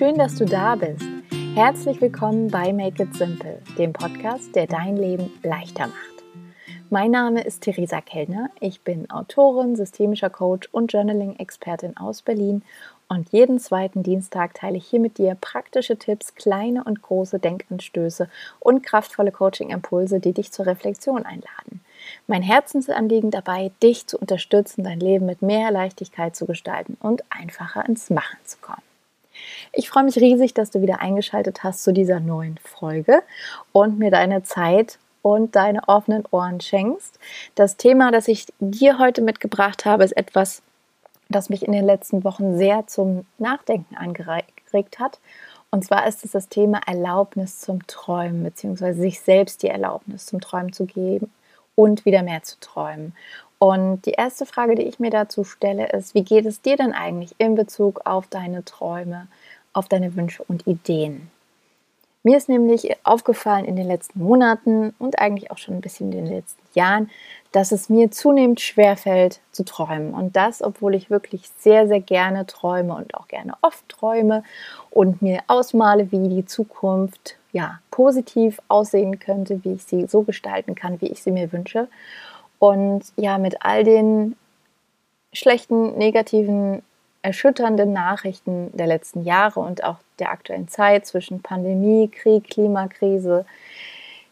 schön, dass du da bist. Herzlich willkommen bei Make It Simple, dem Podcast, der dein Leben leichter macht. Mein Name ist Theresa Kellner. Ich bin Autorin, systemischer Coach und Journaling-Expertin aus Berlin und jeden zweiten Dienstag teile ich hier mit dir praktische Tipps, kleine und große Denkanstöße und kraftvolle Coaching-Impulse, die dich zur Reflexion einladen. Mein Herzensanliegen dabei, dich zu unterstützen, dein Leben mit mehr Leichtigkeit zu gestalten und einfacher ins Machen zu kommen. Ich freue mich riesig, dass du wieder eingeschaltet hast zu dieser neuen Folge und mir deine Zeit und deine offenen Ohren schenkst. Das Thema, das ich dir heute mitgebracht habe, ist etwas, das mich in den letzten Wochen sehr zum Nachdenken angeregt hat. Und zwar ist es das Thema Erlaubnis zum Träumen, beziehungsweise sich selbst die Erlaubnis zum Träumen zu geben und wieder mehr zu träumen. Und die erste Frage, die ich mir dazu stelle, ist, wie geht es dir denn eigentlich in Bezug auf deine Träume, auf deine Wünsche und Ideen? Mir ist nämlich aufgefallen in den letzten Monaten und eigentlich auch schon ein bisschen in den letzten Jahren, dass es mir zunehmend schwerfällt zu träumen. Und das, obwohl ich wirklich sehr, sehr gerne träume und auch gerne oft träume und mir ausmale, wie die Zukunft ja, positiv aussehen könnte, wie ich sie so gestalten kann, wie ich sie mir wünsche. Und ja, mit all den schlechten, negativen, erschütternden Nachrichten der letzten Jahre und auch der aktuellen Zeit zwischen Pandemie, Krieg, Klimakrise,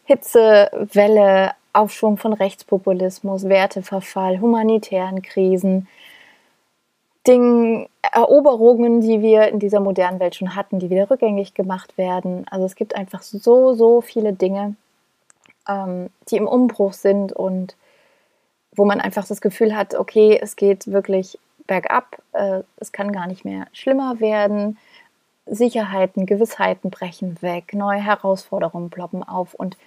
Hitze, Welle, Aufschwung von Rechtspopulismus, Werteverfall, humanitären Krisen, Dingen, Eroberungen, die wir in dieser modernen Welt schon hatten, die wieder rückgängig gemacht werden. Also es gibt einfach so, so viele Dinge, ähm, die im Umbruch sind und wo man einfach das Gefühl hat, okay, es geht wirklich bergab, äh, es kann gar nicht mehr schlimmer werden. Sicherheiten, Gewissheiten brechen weg, neue Herausforderungen ploppen auf und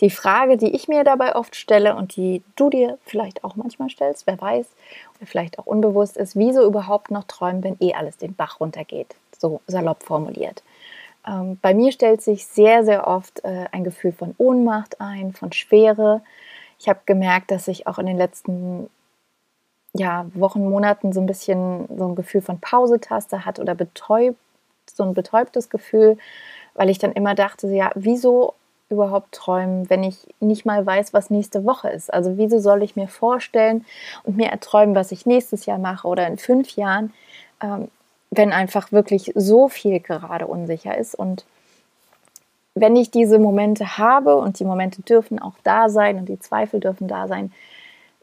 die Frage, die ich mir dabei oft stelle und die du dir vielleicht auch manchmal stellst, wer weiß, oder vielleicht auch unbewusst ist, wieso überhaupt noch träumen, wenn eh alles den Bach runtergeht, so salopp formuliert. Ähm, bei mir stellt sich sehr, sehr oft äh, ein Gefühl von Ohnmacht ein, von Schwere. Ich habe gemerkt, dass ich auch in den letzten ja, Wochen, Monaten so ein bisschen so ein Gefühl von Pausetaste hat oder betäubt, so ein betäubtes Gefühl, weil ich dann immer dachte, ja, wieso überhaupt träumen, wenn ich nicht mal weiß, was nächste Woche ist? Also wieso soll ich mir vorstellen und mir erträumen, was ich nächstes Jahr mache oder in fünf Jahren, ähm, wenn einfach wirklich so viel gerade unsicher ist und wenn ich diese Momente habe und die Momente dürfen auch da sein und die Zweifel dürfen da sein,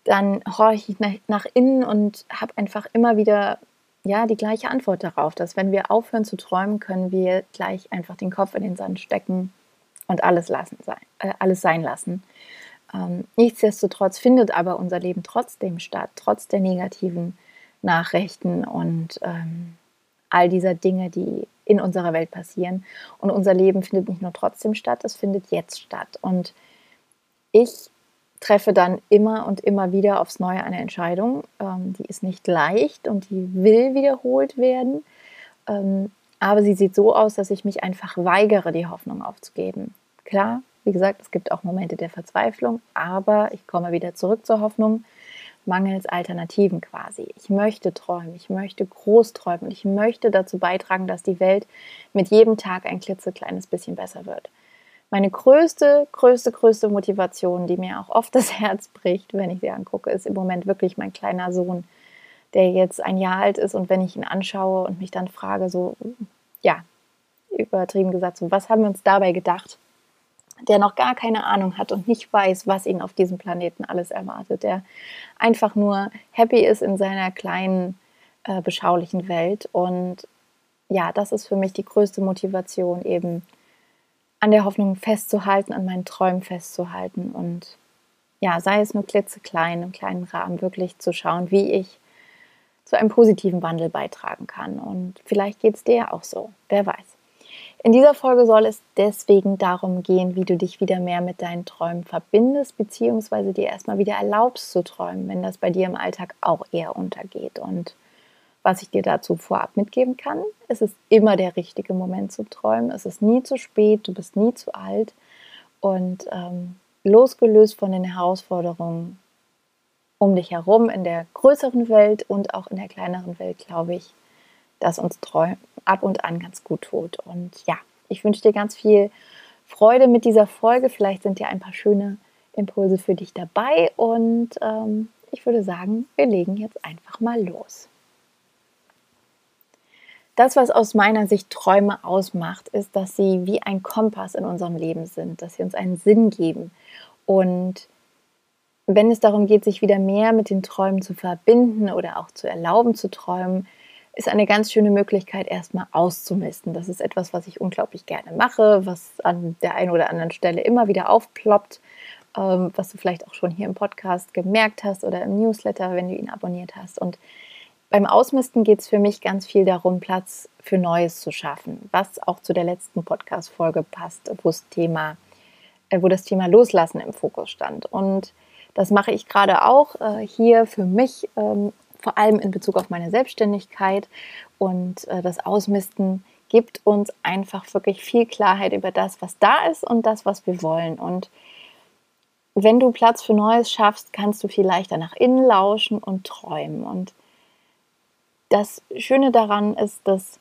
dann horche ich nach, innen und habe einfach immer wieder ja die gleiche Antwort darauf, dass wenn wir aufhören zu träumen, können wir gleich einfach den Kopf in den Sand stecken und alles, lassen sein, äh, alles sein lassen. Ähm, nichtsdestotrotz findet aber unser Leben trotzdem statt, trotz der negativen Nachrichten und ähm, all dieser Dinge, die in unserer Welt passieren. Und unser Leben findet nicht nur trotzdem statt, es findet jetzt statt. Und ich treffe dann immer und immer wieder aufs Neue eine Entscheidung. Ähm, die ist nicht leicht und die will wiederholt werden. Ähm, aber sie sieht so aus, dass ich mich einfach weigere, die Hoffnung aufzugeben. Klar, wie gesagt, es gibt auch Momente der Verzweiflung, aber ich komme wieder zurück zur Hoffnung, mangels Alternativen quasi. Ich möchte träumen, ich möchte groß träumen und ich möchte dazu beitragen, dass die Welt mit jedem Tag ein klitzekleines bisschen besser wird. Meine größte, größte, größte Motivation, die mir auch oft das Herz bricht, wenn ich sie angucke, ist im Moment wirklich mein kleiner Sohn, der jetzt ein Jahr alt ist und wenn ich ihn anschaue und mich dann frage, so, ja, übertrieben gesagt, so, was haben wir uns dabei gedacht? Der noch gar keine Ahnung hat und nicht weiß, was ihn auf diesem Planeten alles erwartet, der einfach nur happy ist in seiner kleinen, äh, beschaulichen Welt. Und ja, das ist für mich die größte Motivation, eben an der Hoffnung festzuhalten, an meinen Träumen festzuhalten und ja, sei es nur klitzeklein, im kleinen Rahmen, wirklich zu schauen, wie ich zu einem positiven Wandel beitragen kann. Und vielleicht geht es dir auch so, wer weiß. In dieser Folge soll es deswegen darum gehen, wie du dich wieder mehr mit deinen Träumen verbindest, beziehungsweise dir erstmal wieder erlaubst zu träumen, wenn das bei dir im Alltag auch eher untergeht. Und was ich dir dazu vorab mitgeben kann, es ist immer der richtige Moment zu träumen. Es ist nie zu spät, du bist nie zu alt. Und ähm, losgelöst von den Herausforderungen um dich herum in der größeren Welt und auch in der kleineren Welt, glaube ich, das uns Träumen ab und an ganz gut tut. Und ja, ich wünsche dir ganz viel Freude mit dieser Folge. Vielleicht sind ja ein paar schöne Impulse für dich dabei. Und ähm, ich würde sagen, wir legen jetzt einfach mal los. Das, was aus meiner Sicht Träume ausmacht, ist, dass sie wie ein Kompass in unserem Leben sind, dass sie uns einen Sinn geben. Und wenn es darum geht, sich wieder mehr mit den Träumen zu verbinden oder auch zu erlauben zu träumen, ist eine ganz schöne Möglichkeit, erstmal auszumisten. Das ist etwas, was ich unglaublich gerne mache, was an der einen oder anderen Stelle immer wieder aufploppt, ähm, was du vielleicht auch schon hier im Podcast gemerkt hast oder im Newsletter, wenn du ihn abonniert hast. Und beim Ausmisten geht es für mich ganz viel darum, Platz für Neues zu schaffen, was auch zu der letzten Podcast-Folge passt, wo das Thema, äh, wo das Thema Loslassen im Fokus stand. Und das mache ich gerade auch äh, hier für mich, ähm, vor allem in Bezug auf meine Selbstständigkeit. Und äh, das Ausmisten gibt uns einfach wirklich viel Klarheit über das, was da ist und das, was wir wollen. Und wenn du Platz für Neues schaffst, kannst du viel leichter nach innen lauschen und träumen. Und das Schöne daran ist, dass,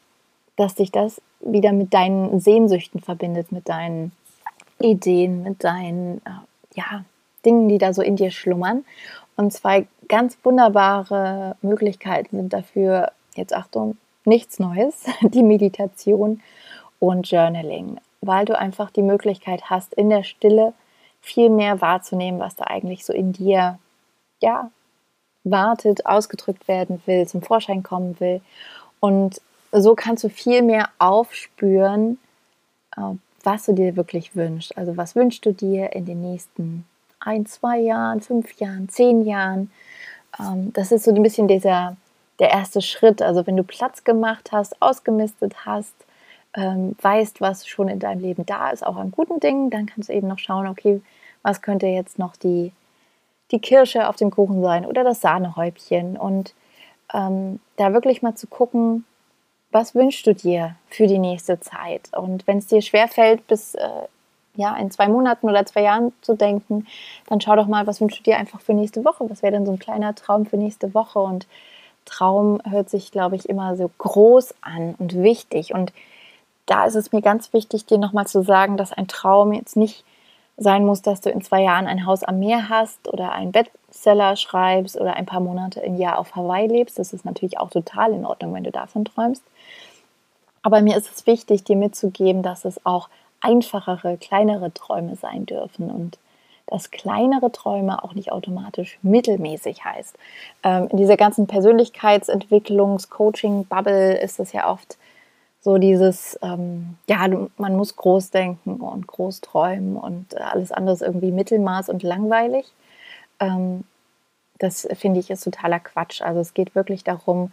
dass sich das wieder mit deinen Sehnsüchten verbindet, mit deinen Ideen, mit deinen äh, ja, Dingen, die da so in dir schlummern. Und zwei ganz wunderbare Möglichkeiten sind dafür, jetzt Achtung, nichts Neues, die Meditation und Journaling, weil du einfach die Möglichkeit hast, in der Stille viel mehr wahrzunehmen, was da eigentlich so in dir, ja, wartet, ausgedrückt werden will, zum Vorschein kommen will. Und so kannst du viel mehr aufspüren, äh, was du dir wirklich wünschst. Also was wünschst du dir in den nächsten ein, zwei Jahren, fünf Jahren, zehn Jahren. Ähm, das ist so ein bisschen dieser, der erste Schritt. Also wenn du Platz gemacht hast, ausgemistet hast, ähm, weißt, was schon in deinem Leben da ist, auch an guten Dingen, dann kannst du eben noch schauen, okay, was könnte jetzt noch die, die Kirsche auf dem Kuchen sein oder das Sahnehäubchen. Und ähm, da wirklich mal zu gucken, was wünschst du dir für die nächste Zeit? Und wenn es dir schwerfällt, bis äh, ja, in zwei Monaten oder zwei Jahren zu denken, dann schau doch mal, was wünschst du dir einfach für nächste Woche? Was wäre denn so ein kleiner Traum für nächste Woche? Und Traum hört sich, glaube ich, immer so groß an und wichtig. Und da ist es mir ganz wichtig, dir nochmal zu sagen, dass ein Traum jetzt nicht sein muss, dass du in zwei Jahren ein Haus am Meer hast oder einen Bestseller schreibst oder ein paar Monate im Jahr auf Hawaii lebst. Das ist natürlich auch total in Ordnung, wenn du davon träumst. Aber mir ist es wichtig, dir mitzugeben, dass es auch einfachere, kleinere Träume sein dürfen und dass kleinere Träume auch nicht automatisch mittelmäßig heißt. Ähm, in dieser ganzen Persönlichkeitsentwicklungs-Coaching-Bubble ist es ja oft so dieses, ähm, ja, man muss groß denken und groß träumen und alles andere ist irgendwie Mittelmaß und langweilig. Ähm, das finde ich ist totaler Quatsch. Also es geht wirklich darum,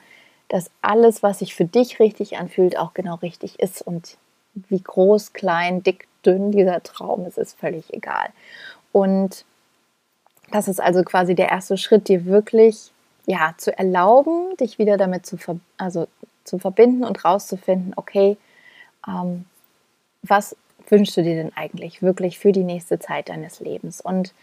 dass alles, was sich für dich richtig anfühlt, auch genau richtig ist und wie groß, klein, dick, dünn dieser Traum ist, ist völlig egal. Und das ist also quasi der erste Schritt, dir wirklich ja, zu erlauben, dich wieder damit zu, ver also, zu verbinden und rauszufinden, okay, ähm, was wünschst du dir denn eigentlich wirklich für die nächste Zeit deines Lebens? Und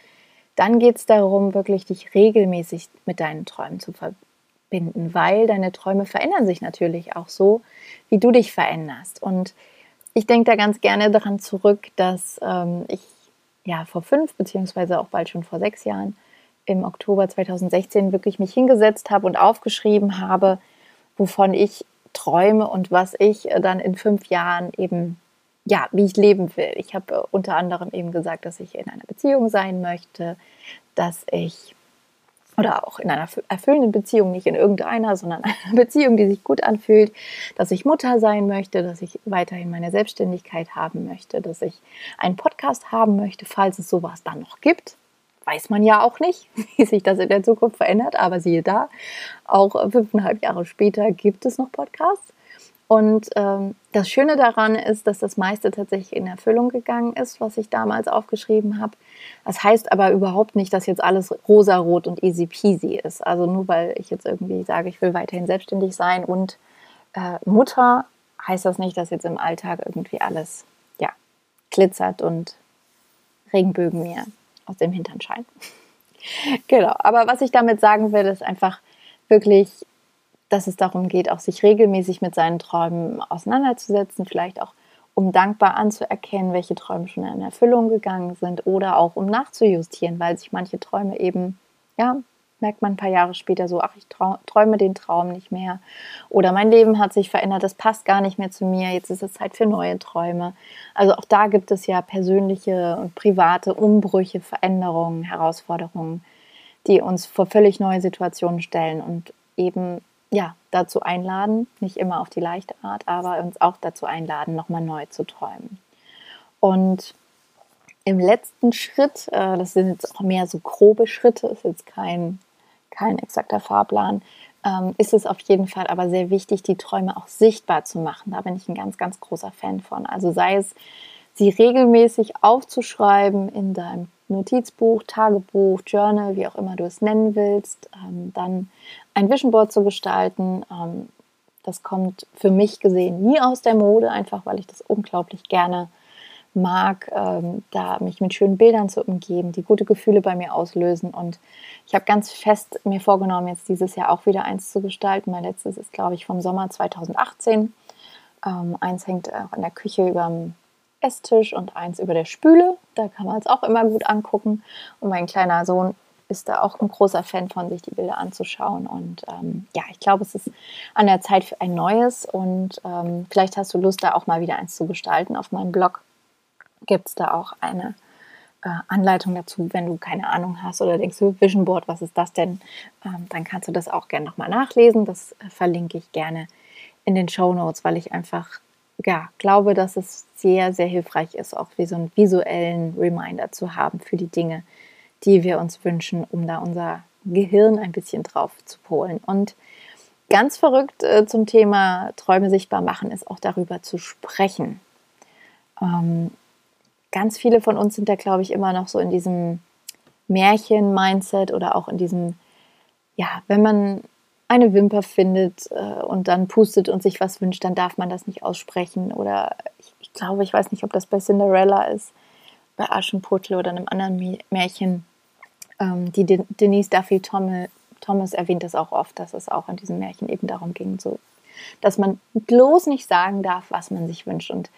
dann geht es darum, wirklich dich regelmäßig mit deinen Träumen zu verbinden, weil deine Träume verändern sich natürlich auch so, wie du dich veränderst. Und ich denke da ganz gerne daran zurück, dass ähm, ich ja vor fünf beziehungsweise auch bald schon vor sechs Jahren im Oktober 2016 wirklich mich hingesetzt habe und aufgeschrieben habe, wovon ich träume und was ich äh, dann in fünf Jahren eben, ja, wie ich leben will. Ich habe äh, unter anderem eben gesagt, dass ich in einer Beziehung sein möchte, dass ich oder auch in einer erfüllenden Beziehung, nicht in irgendeiner, sondern einer Beziehung, die sich gut anfühlt, dass ich Mutter sein möchte, dass ich weiterhin meine Selbstständigkeit haben möchte, dass ich einen Podcast haben möchte, falls es sowas dann noch gibt. Weiß man ja auch nicht, wie sich das in der Zukunft verändert, aber siehe da, auch fünfeinhalb Jahre später gibt es noch Podcasts. Und ähm, das Schöne daran ist, dass das meiste tatsächlich in Erfüllung gegangen ist, was ich damals aufgeschrieben habe. Das heißt aber überhaupt nicht, dass jetzt alles rosarot und easy peasy ist. Also nur weil ich jetzt irgendwie sage, ich will weiterhin selbstständig sein und äh, Mutter, heißt das nicht, dass jetzt im Alltag irgendwie alles ja, glitzert und Regenbögen mir aus dem Hintern scheinen. genau, aber was ich damit sagen will, ist einfach wirklich dass es darum geht, auch sich regelmäßig mit seinen Träumen auseinanderzusetzen, vielleicht auch um dankbar anzuerkennen, welche Träume schon in Erfüllung gegangen sind oder auch um nachzujustieren, weil sich manche Träume eben, ja, merkt man ein paar Jahre später so, ach, ich träume den Traum nicht mehr oder mein Leben hat sich verändert, das passt gar nicht mehr zu mir, jetzt ist es Zeit für neue Träume. Also auch da gibt es ja persönliche und private Umbrüche, Veränderungen, Herausforderungen, die uns vor völlig neue Situationen stellen und eben ja, dazu einladen, nicht immer auf die leichte Art, aber uns auch dazu einladen, nochmal neu zu träumen. Und im letzten Schritt, äh, das sind jetzt auch mehr so grobe Schritte, ist jetzt kein, kein exakter Fahrplan, ähm, ist es auf jeden Fall aber sehr wichtig, die Träume auch sichtbar zu machen. Da bin ich ein ganz, ganz großer Fan von. Also sei es, sie regelmäßig aufzuschreiben in deinem Notizbuch, Tagebuch, Journal, wie auch immer du es nennen willst, ähm, dann ein Vision Board zu gestalten. Ähm, das kommt für mich gesehen nie aus der Mode, einfach weil ich das unglaublich gerne mag, ähm, da mich mit schönen Bildern zu umgeben, die gute Gefühle bei mir auslösen. Und ich habe ganz fest mir vorgenommen, jetzt dieses Jahr auch wieder eins zu gestalten. Mein letztes ist, glaube ich, vom Sommer 2018. Ähm, eins hängt auch in der Küche über dem Esstisch und eins über der Spüle. Da kann man es auch immer gut angucken. Und mein kleiner Sohn ist da auch ein großer Fan von, sich die Bilder anzuschauen. Und ähm, ja, ich glaube, es ist an der Zeit für ein neues. Und ähm, vielleicht hast du Lust, da auch mal wieder eins zu gestalten. Auf meinem Blog gibt es da auch eine äh, Anleitung dazu, wenn du keine Ahnung hast oder denkst, Vision Board, was ist das denn? Ähm, dann kannst du das auch gerne nochmal nachlesen. Das äh, verlinke ich gerne in den Show Notes, weil ich einfach ja, glaube, dass es sehr, sehr hilfreich ist, auch wie so einen visuellen Reminder zu haben für die Dinge, die wir uns wünschen, um da unser Gehirn ein bisschen drauf zu polen. Und ganz verrückt äh, zum Thema Träume sichtbar machen ist auch darüber zu sprechen. Ähm, ganz viele von uns sind da, glaube ich, immer noch so in diesem Märchen-Mindset oder auch in diesem, ja, wenn man eine Wimper findet äh, und dann pustet und sich was wünscht, dann darf man das nicht aussprechen. Oder ich, ich glaube, ich weiß nicht, ob das bei Cinderella ist, bei Aschenputtel oder einem anderen Märchen. Ähm, die De Denise Duffy Thomas, erwähnt das auch oft, dass es auch in diesem Märchen eben darum ging, so, dass man bloß nicht sagen darf, was man sich wünscht. Und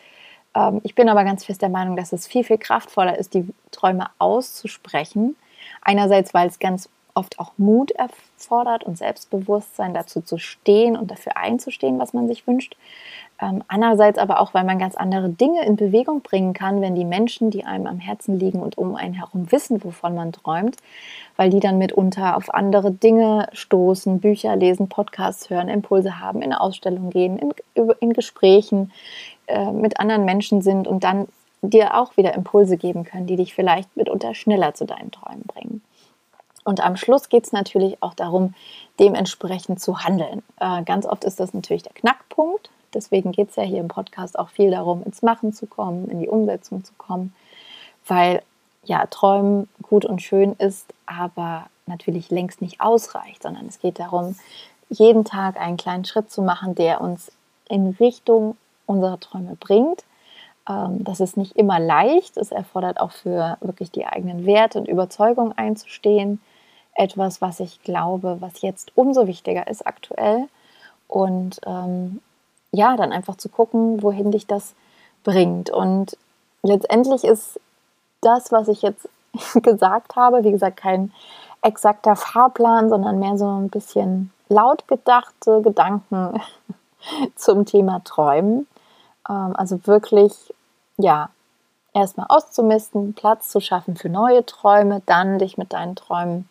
ich bin aber ganz fest der Meinung, dass es viel, viel kraftvoller ist, die Träume auszusprechen. Einerseits, weil es ganz oft auch Mut erfordert und Selbstbewusstsein dazu zu stehen und dafür einzustehen, was man sich wünscht. Ähm, andererseits aber auch, weil man ganz andere Dinge in Bewegung bringen kann, wenn die Menschen, die einem am Herzen liegen und um einen herum wissen, wovon man träumt, weil die dann mitunter auf andere Dinge stoßen, Bücher lesen, Podcasts hören, Impulse haben, in Ausstellungen gehen, in, in Gesprächen äh, mit anderen Menschen sind und dann dir auch wieder Impulse geben können, die dich vielleicht mitunter schneller zu deinen Träumen bringen. Und am Schluss geht es natürlich auch darum, dementsprechend zu handeln. Äh, ganz oft ist das natürlich der Knackpunkt. Deswegen geht es ja hier im Podcast auch viel darum, ins Machen zu kommen, in die Umsetzung zu kommen. Weil ja, Träumen gut und schön ist, aber natürlich längst nicht ausreicht, sondern es geht darum, jeden Tag einen kleinen Schritt zu machen, der uns in Richtung unserer Träume bringt. Ähm, das ist nicht immer leicht. Es erfordert auch für wirklich die eigenen Werte und Überzeugungen einzustehen etwas, was ich glaube, was jetzt umso wichtiger ist aktuell. Und ähm, ja, dann einfach zu gucken, wohin dich das bringt. Und letztendlich ist das, was ich jetzt gesagt habe, wie gesagt, kein exakter Fahrplan, sondern mehr so ein bisschen laut gedachte Gedanken zum Thema Träumen. Ähm, also wirklich, ja, erstmal auszumisten, Platz zu schaffen für neue Träume, dann dich mit deinen Träumen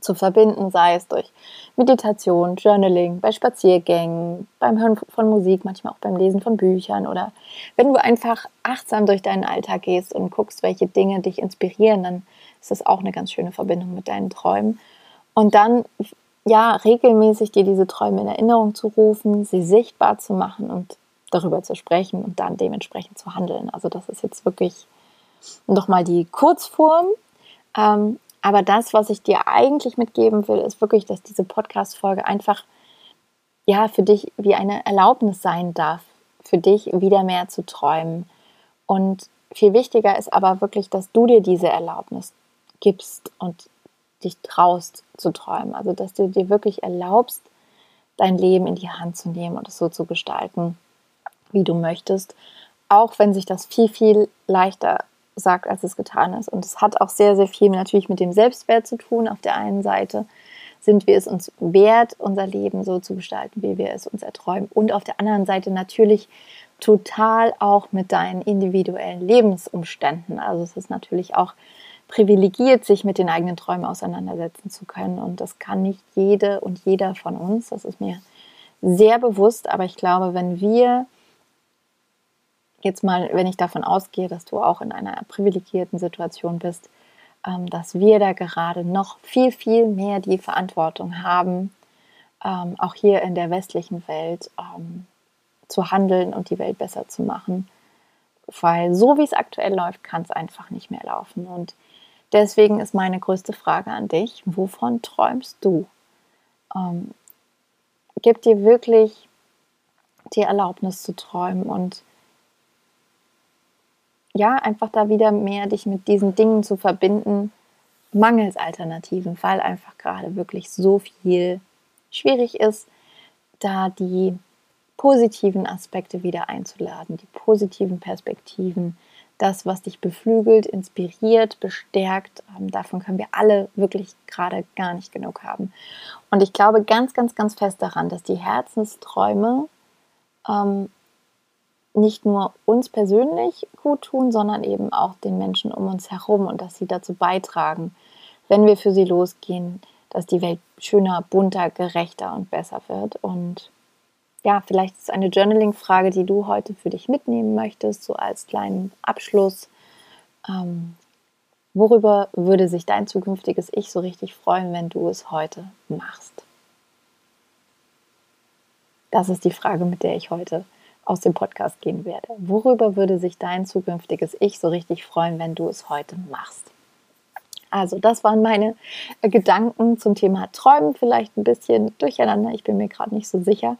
zu verbinden, sei es durch Meditation, Journaling, bei Spaziergängen, beim Hören von Musik, manchmal auch beim Lesen von Büchern oder wenn du einfach achtsam durch deinen Alltag gehst und guckst, welche Dinge dich inspirieren, dann ist das auch eine ganz schöne Verbindung mit deinen Träumen. Und dann ja, regelmäßig dir diese Träume in Erinnerung zu rufen, sie sichtbar zu machen und darüber zu sprechen und dann dementsprechend zu handeln. Also das ist jetzt wirklich nochmal die Kurzform. Ähm, aber das, was ich dir eigentlich mitgeben will, ist wirklich, dass diese Podcast-Folge einfach ja für dich wie eine Erlaubnis sein darf, für dich wieder mehr zu träumen. Und viel wichtiger ist aber wirklich, dass du dir diese Erlaubnis gibst und dich traust zu träumen. Also, dass du dir wirklich erlaubst, dein Leben in die Hand zu nehmen und es so zu gestalten, wie du möchtest. Auch wenn sich das viel, viel leichter sagt, als es getan ist. Und es hat auch sehr, sehr viel natürlich mit dem Selbstwert zu tun. Auf der einen Seite sind wir es uns wert, unser Leben so zu gestalten, wie wir es uns erträumen. Und auf der anderen Seite natürlich total auch mit deinen individuellen Lebensumständen. Also es ist natürlich auch privilegiert, sich mit den eigenen Träumen auseinandersetzen zu können. Und das kann nicht jede und jeder von uns. Das ist mir sehr bewusst. Aber ich glaube, wenn wir jetzt mal, wenn ich davon ausgehe, dass du auch in einer privilegierten Situation bist, ähm, dass wir da gerade noch viel, viel mehr die Verantwortung haben, ähm, auch hier in der westlichen Welt ähm, zu handeln und die Welt besser zu machen. Weil so wie es aktuell läuft, kann es einfach nicht mehr laufen. Und deswegen ist meine größte Frage an dich, wovon träumst du? Ähm, gib dir wirklich die Erlaubnis zu träumen und ja, einfach da wieder mehr dich mit diesen Dingen zu verbinden, mangels Alternativen, weil einfach gerade wirklich so viel schwierig ist, da die positiven Aspekte wieder einzuladen, die positiven Perspektiven, das, was dich beflügelt, inspiriert, bestärkt. Ähm, davon können wir alle wirklich gerade gar nicht genug haben. Und ich glaube ganz, ganz, ganz fest daran, dass die Herzensträume ähm, nicht nur uns persönlich gut tun, sondern eben auch den Menschen um uns herum und dass sie dazu beitragen, wenn wir für sie losgehen, dass die Welt schöner, bunter, gerechter und besser wird. Und ja, vielleicht ist eine Journaling-Frage, die du heute für dich mitnehmen möchtest, so als kleinen Abschluss. Ähm, worüber würde sich dein zukünftiges Ich so richtig freuen, wenn du es heute machst? Das ist die Frage, mit der ich heute aus dem Podcast gehen werde. Worüber würde sich dein zukünftiges Ich so richtig freuen, wenn du es heute machst? Also, das waren meine äh, Gedanken zum Thema Träumen, vielleicht ein bisschen durcheinander, ich bin mir gerade nicht so sicher.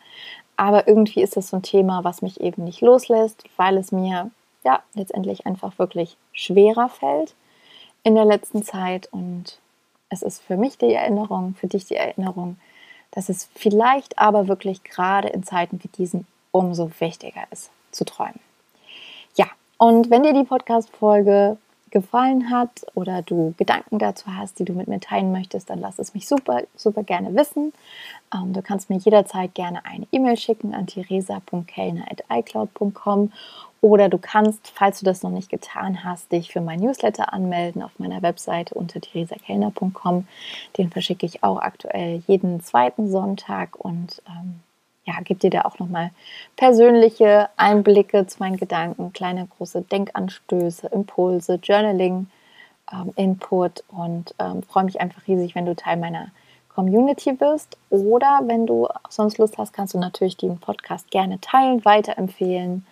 Aber irgendwie ist das so ein Thema, was mich eben nicht loslässt, weil es mir ja letztendlich einfach wirklich schwerer fällt in der letzten Zeit. Und es ist für mich die Erinnerung, für dich die Erinnerung, dass es vielleicht aber wirklich gerade in Zeiten wie diesen umso wichtiger ist, zu träumen. Ja, und wenn dir die Podcast-Folge gefallen hat oder du Gedanken dazu hast, die du mit mir teilen möchtest, dann lass es mich super, super gerne wissen. Ähm, du kannst mir jederzeit gerne eine E-Mail schicken an theresa.kellner.icloud.com oder du kannst, falls du das noch nicht getan hast, dich für mein Newsletter anmelden auf meiner Webseite unter theresakellner.com. Den verschicke ich auch aktuell jeden zweiten Sonntag und ähm, ja, gebe dir da auch nochmal persönliche Einblicke zu meinen Gedanken, kleine, große Denkanstöße, Impulse, Journaling, ähm, Input und ähm, freue mich einfach riesig, wenn du Teil meiner Community bist. Oder wenn du sonst Lust hast, kannst du natürlich den Podcast gerne teilen, weiterempfehlen,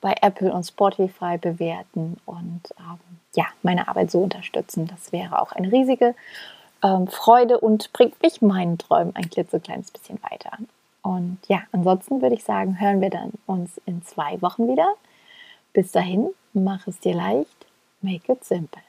bei Apple und Spotify bewerten und ähm, ja, meine Arbeit so unterstützen. Das wäre auch eine riesige ähm, Freude und bringt mich meinen Träumen ein klitzekleines bisschen weiter. Und ja, ansonsten würde ich sagen, hören wir dann uns in zwei Wochen wieder. Bis dahin, mach es dir leicht, make it simple.